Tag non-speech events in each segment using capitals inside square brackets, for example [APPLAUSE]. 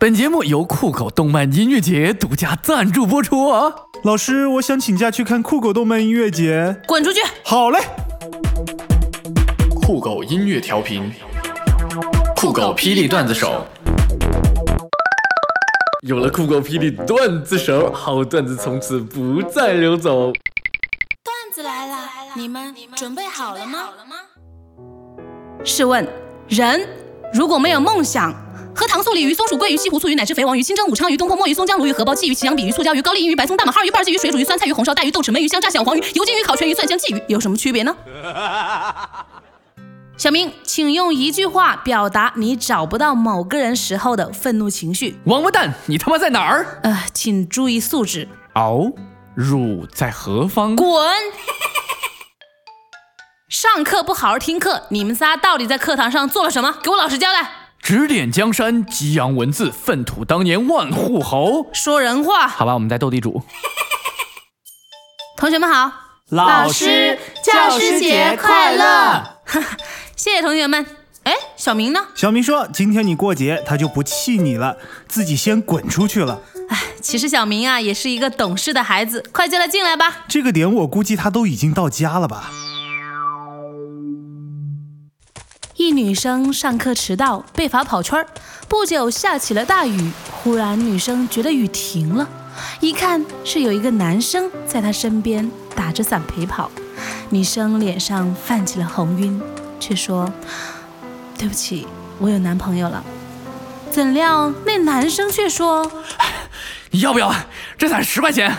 本节目由酷狗动漫音乐节独家赞助播出啊！老师，我想请假去看酷狗动漫音乐节。滚出去！好嘞。酷狗音乐调频，酷狗霹雳段子手。有了酷狗霹雳段子手，好段子从此不再流走。段子来了，你们准备好了吗？试问，人如果没有梦想？和糖醋鲤鱼、松鼠桂鱼、西湖醋鱼、乃至肥王鱼、清蒸武昌鱼、东坡墨鱼、松江鲈鱼、荷包鲫鱼、祁阳比鱼、醋椒鱼、高丽鱼、白松大马哈鱼、半鲫鱼、水煮鱼、酸菜鱼、红烧带鱼、豆豉焖鱼、香炸小黄鱼、油煎鱼、烤全鱼、蒜香鲫鱼有什么区别呢？[LAUGHS] 小明，请用一句话表达你找不到某个人时候的愤怒情绪。王八蛋，你他妈在哪儿？呃，请注意素质。哦，汝在何方？滚！上课不好好听课，你们仨到底在课堂上做了什么？给我老实交代。指点江山，激扬文字，粪土当年万户侯。说人话，好吧，我们在斗地主。同学们好，老师，教师节快乐！[LAUGHS] 谢谢同学们。哎，小明呢？小明说今天你过节，他就不气你了，自己先滚出去了。哎，其实小明啊，也是一个懂事的孩子。快进来进来吧。这个点我估计他都已经到家了吧。一女生上课迟到被罚跑圈儿，不久下起了大雨。忽然女生觉得雨停了，一看是有一个男生在她身边打着伞陪跑。女生脸上泛起了红晕，却说：“对不起，我有男朋友了。”怎料那男生却说：“你 [LAUGHS] 要不要？这伞十块钱。”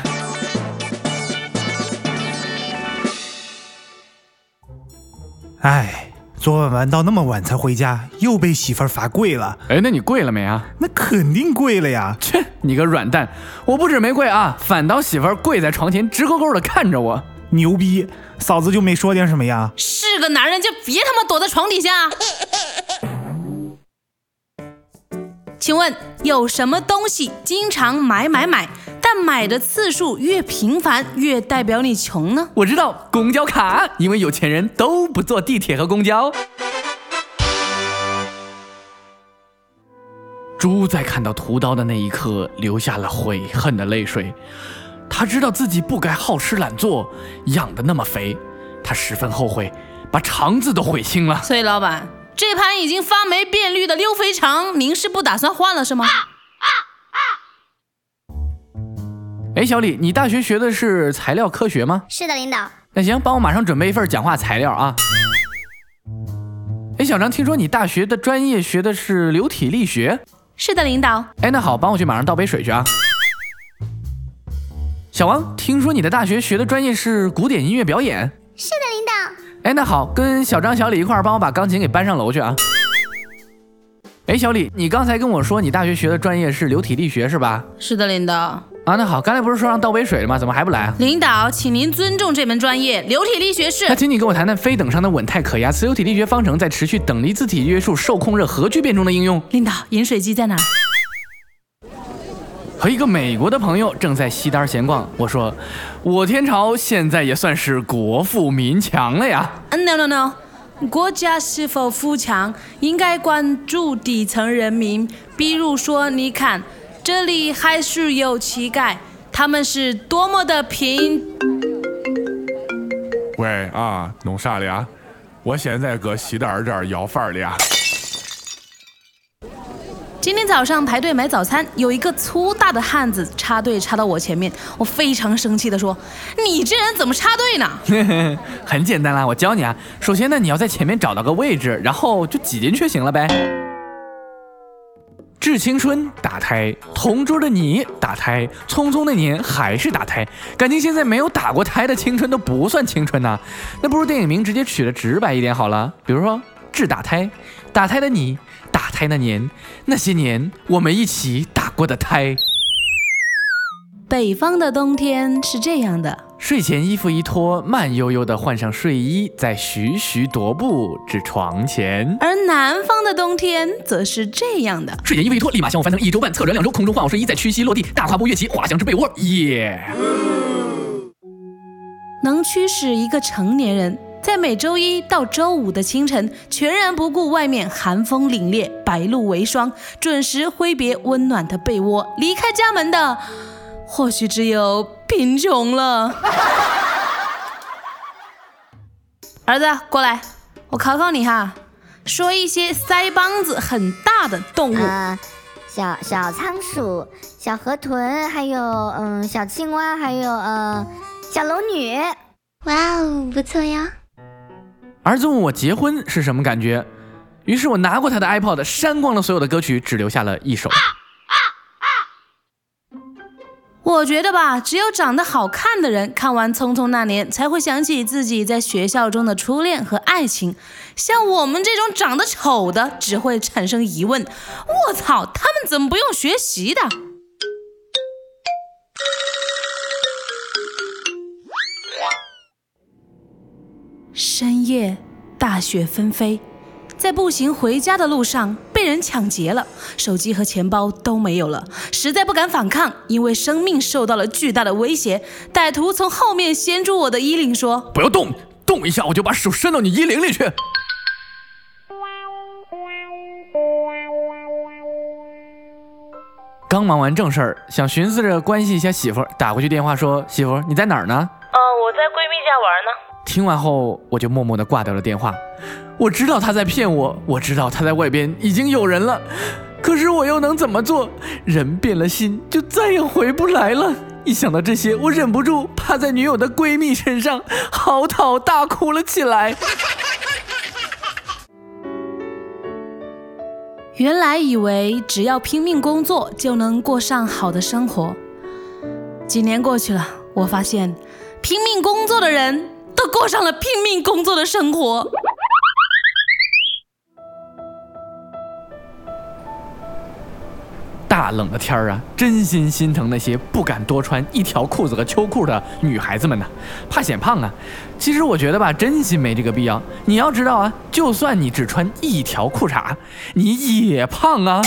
哎。昨晚玩到那么晚才回家，又被媳妇儿罚跪了。哎，那你跪了没啊？那肯定跪了呀！切，你个软蛋！我不止没跪啊，反倒媳妇儿跪在床前直勾勾的看着我。牛逼！嫂子就没说点什么呀？是个男人就别他妈躲在床底下。请问有什么东西经常买买买？但买的次数越频繁，越代表你穷呢？我知道公交卡，因为有钱人都不坐地铁和公交。猪在看到屠刀的那一刻，流下了悔恨的泪水。他知道自己不该好吃懒做，养的那么肥，他十分后悔，把肠子都悔青了。崔老板，这盘已经发霉变绿的溜肥肠，您是不打算换了是吗？哎，小李，你大学学的是材料科学吗？是的，领导。那行，帮我马上准备一份讲话材料啊。哎，小张，听说你大学的专业学的是流体力学？是的，领导。哎，那好，帮我去马上倒杯水去啊。小王，听说你的大学学的专业是古典音乐表演？是的，领导。哎，那好，跟小张、小李一块儿帮我把钢琴给搬上楼去啊。哎，小李，你刚才跟我说你大学学的专业是流体力学是吧？是的，领导。啊，那好，刚才不是说让倒杯水了吗？怎么还不来啊？领导，请您尊重这门专业，流体力学是。那请你跟我谈谈非等熵的稳态可压磁流体力学方程在持续等离子体约束受控热核聚变中的应用。领导，饮水机在哪？和一个美国的朋友正在西单闲逛，我说，我天朝现在也算是国富民强了呀。No no no，国家是否富强，应该关注底层人民。比如说，你看。这里还是有乞丐，他们是多么的贫。喂啊，弄啥了呀？我现在搁西单这儿要饭了呀。今天早上排队买早餐，有一个粗大的汉子插队插到我前面，我非常生气的说：“你这人怎么插队呢？” [LAUGHS] 很简单啦，我教你啊。首先呢，你要在前面找到个位置，然后就挤进去行了呗。致青春打胎，同桌的你打胎，匆匆那年还是打胎，感情现在没有打过胎的青春都不算青春呐，那不如电影名直接取的直白一点好了，比如说致打胎，打胎的你，打胎那年，那些年我们一起打过的胎。北方的冬天是这样的：睡前衣服一脱，慢悠悠地换上睡衣，再徐徐踱步至床前；而南方的冬天则是这样的：睡前衣服一脱，立马向我翻腾一周半，侧转两周，空中换好睡衣，再屈膝落地，大跨步跃起，滑翔至被窝。耶！能驱使一个成年人在每周一到周五的清晨，全然不顾外面寒风凛冽、白露为霜，准时挥别温暖的被窝，离开家门的，或许只有贫穷了。儿子，过来，我考考你哈，说一些腮帮子很大的动物。呃，小小仓鼠、小河豚，还有嗯小青蛙，还有呃小龙女。哇哦，不错呀！儿子问我结婚是什么感觉，于是我拿过他的 iPod，删光了所有的歌曲，只留下了一首。我觉得吧，只有长得好看的人看完《匆匆那年》，才会想起自己在学校中的初恋和爱情。像我们这种长得丑的，只会产生疑问：我操，他们怎么不用学习的？深夜，大雪纷飞，在步行回家的路上被人抢劫了，手机和钱包都没有了，实在不敢反抗，因为生命受到了巨大的威胁。歹徒从后面掀住我的衣领，说不要动，动一下我就把手伸到你衣领里去。刚忙完正事儿，想寻思着关心一下媳妇儿，打过去电话说：“媳妇儿，你在哪儿呢？”“嗯，我在闺蜜家玩呢。”听完后，我就默默地挂掉了电话。我知道他在骗我，我知道他在外边已经有人了，可是我又能怎么做？人变了心，就再也回不来了。一想到这些，我忍不住趴在女友的闺蜜身上嚎啕大哭了起来。原来以为只要拼命工作就能过上好的生活，几年过去了，我发现拼命工作的人。都过上了拼命工作的生活。冷的天儿啊，真心心疼那些不敢多穿一条裤子和秋裤的女孩子们呐，怕显胖啊。其实我觉得吧，真心没这个必要。你要知道啊，就算你只穿一条裤衩，你也胖啊。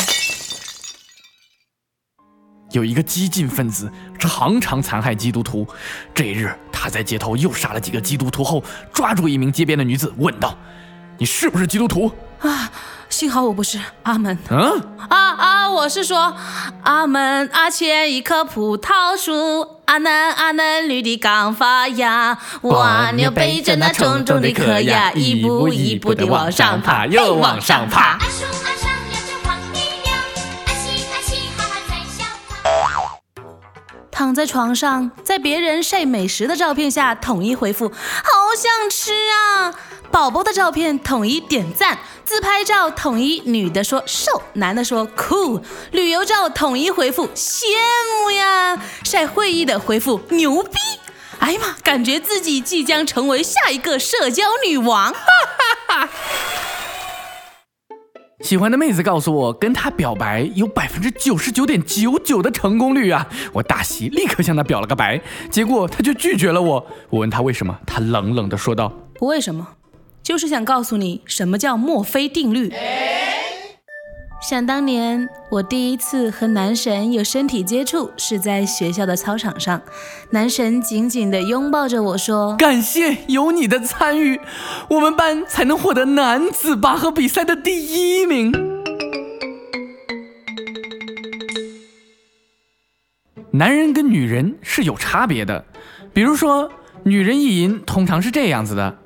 有一个激进分子常常残害基督徒，这一日他在街头又杀了几个基督徒后，抓住一名街边的女子问道：“你是不是基督徒？”啊，幸好我不是。阿门。嗯。啊啊，我是说，阿门。阿前一棵葡萄树，阿嫩阿嫩绿的刚发芽，蜗牛背着那重重的壳呀，一步一步的往上爬，又往上爬。躺在床上，在别人晒美食的照片下统一回复“好想吃啊”，宝宝的照片统一点赞，自拍照统一女的说瘦，男的说酷，旅游照统一回复羡慕呀，晒会议的回复牛逼，哎呀妈，感觉自己即将成为下一个社交女王，哈哈哈。喜欢的妹子告诉我，跟她表白有百分之九十九点九九的成功率啊！我大喜，立刻向她表了个白，结果她就拒绝了我。我问她为什么，她冷冷的说道：“不为什么，就是想告诉你什么叫墨菲定律。”想当年，我第一次和男神有身体接触是在学校的操场上，男神紧紧地拥抱着我说：“感谢有你的参与，我们班才能获得男子拔河比赛的第一名。”男人跟女人是有差别的，比如说，女人意淫通常是这样子的。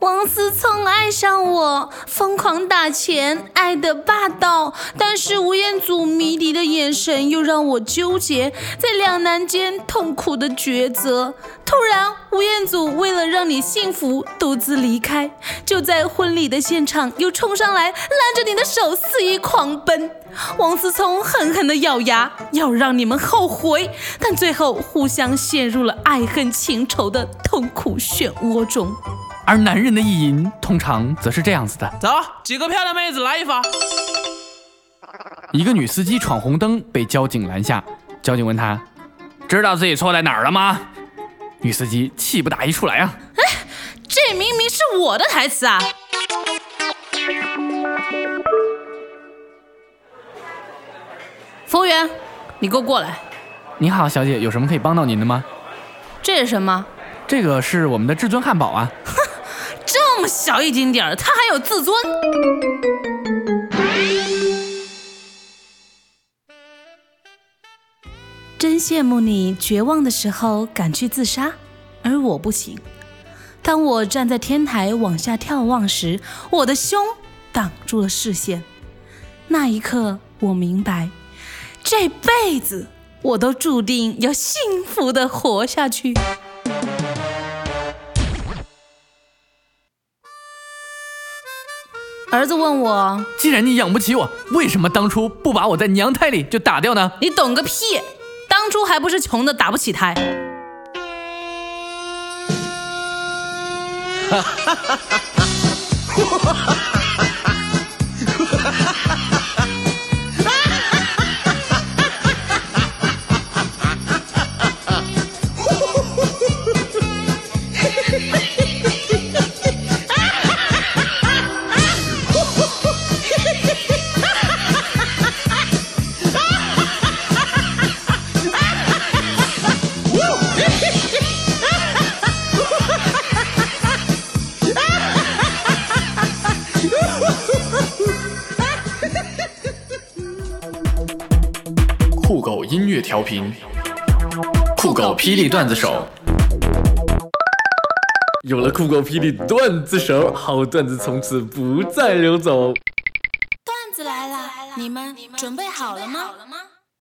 王思聪爱上我，疯狂打钱，爱的霸道。但是吴彦祖迷离的眼神又让我纠结在两难间，痛苦的抉择。突然，吴彦祖为了让你幸福，独自离开，就在婚礼的现场又冲上来，拉着你的手肆意狂奔。王思聪狠狠地咬牙，要让你们后悔，但最后互相陷入了爱恨情仇的痛苦漩涡中。而男人的意淫通常则是这样子的：走，几个漂亮妹子来一发。一个女司机闯红灯被交警拦下，交警问她：“知道自己错在哪儿了吗？”女司机气不打一处来啊！哎，这明明是我的台词啊！服务员，你给我过来。你好，小姐，有什么可以帮到您的吗？这是什么？这个是我们的至尊汉堡啊。这么小一丁点儿，他还有自尊。真羡慕你绝望的时候敢去自杀，而我不行。当我站在天台往下眺望时，我的胸挡住了视线。那一刻，我明白，这辈子我都注定要幸福的活下去。儿子问我：“既然你养不起我，为什么当初不把我在娘胎里就打掉呢？”你懂个屁！当初还不是穷的打不起胎。哈哈哈哈音乐调频，酷狗霹雳段子手。有了酷狗霹雳段子手，好段子从此不再流走。段子来了，你们准备好了吗？